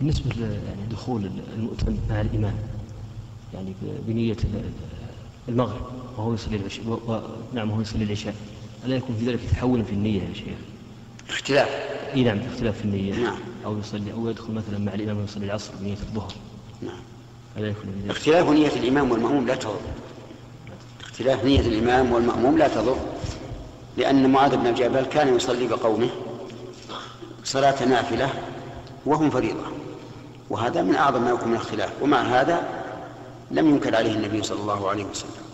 بالنسبة يعني دخول المؤتم مع الإمام يعني بنية المغرب وهو يصلي العشاء نعم وهو يصلي العشاء. ألا يكون في ذلك تحول في النية يا شيخ؟ اختلاف. إي نعم اختلاف في النية. نعم. أو يصلي أو يدخل مثلا مع الإمام ويصلي العصر بنية الظهر. نعم. ألا يكون في ذلك؟ اختلاف نية الإمام والمأموم لا تضر. اختلاف نية الإمام والمأموم لا تضر. لأن معاذ بن جبل كان يصلي بقومه صلاة نافلة وهم فريضة. وهذا من أعظم ما يكون من الاختلاف ومع هذا لم ينكر عليه النبي صلى الله عليه وسلم.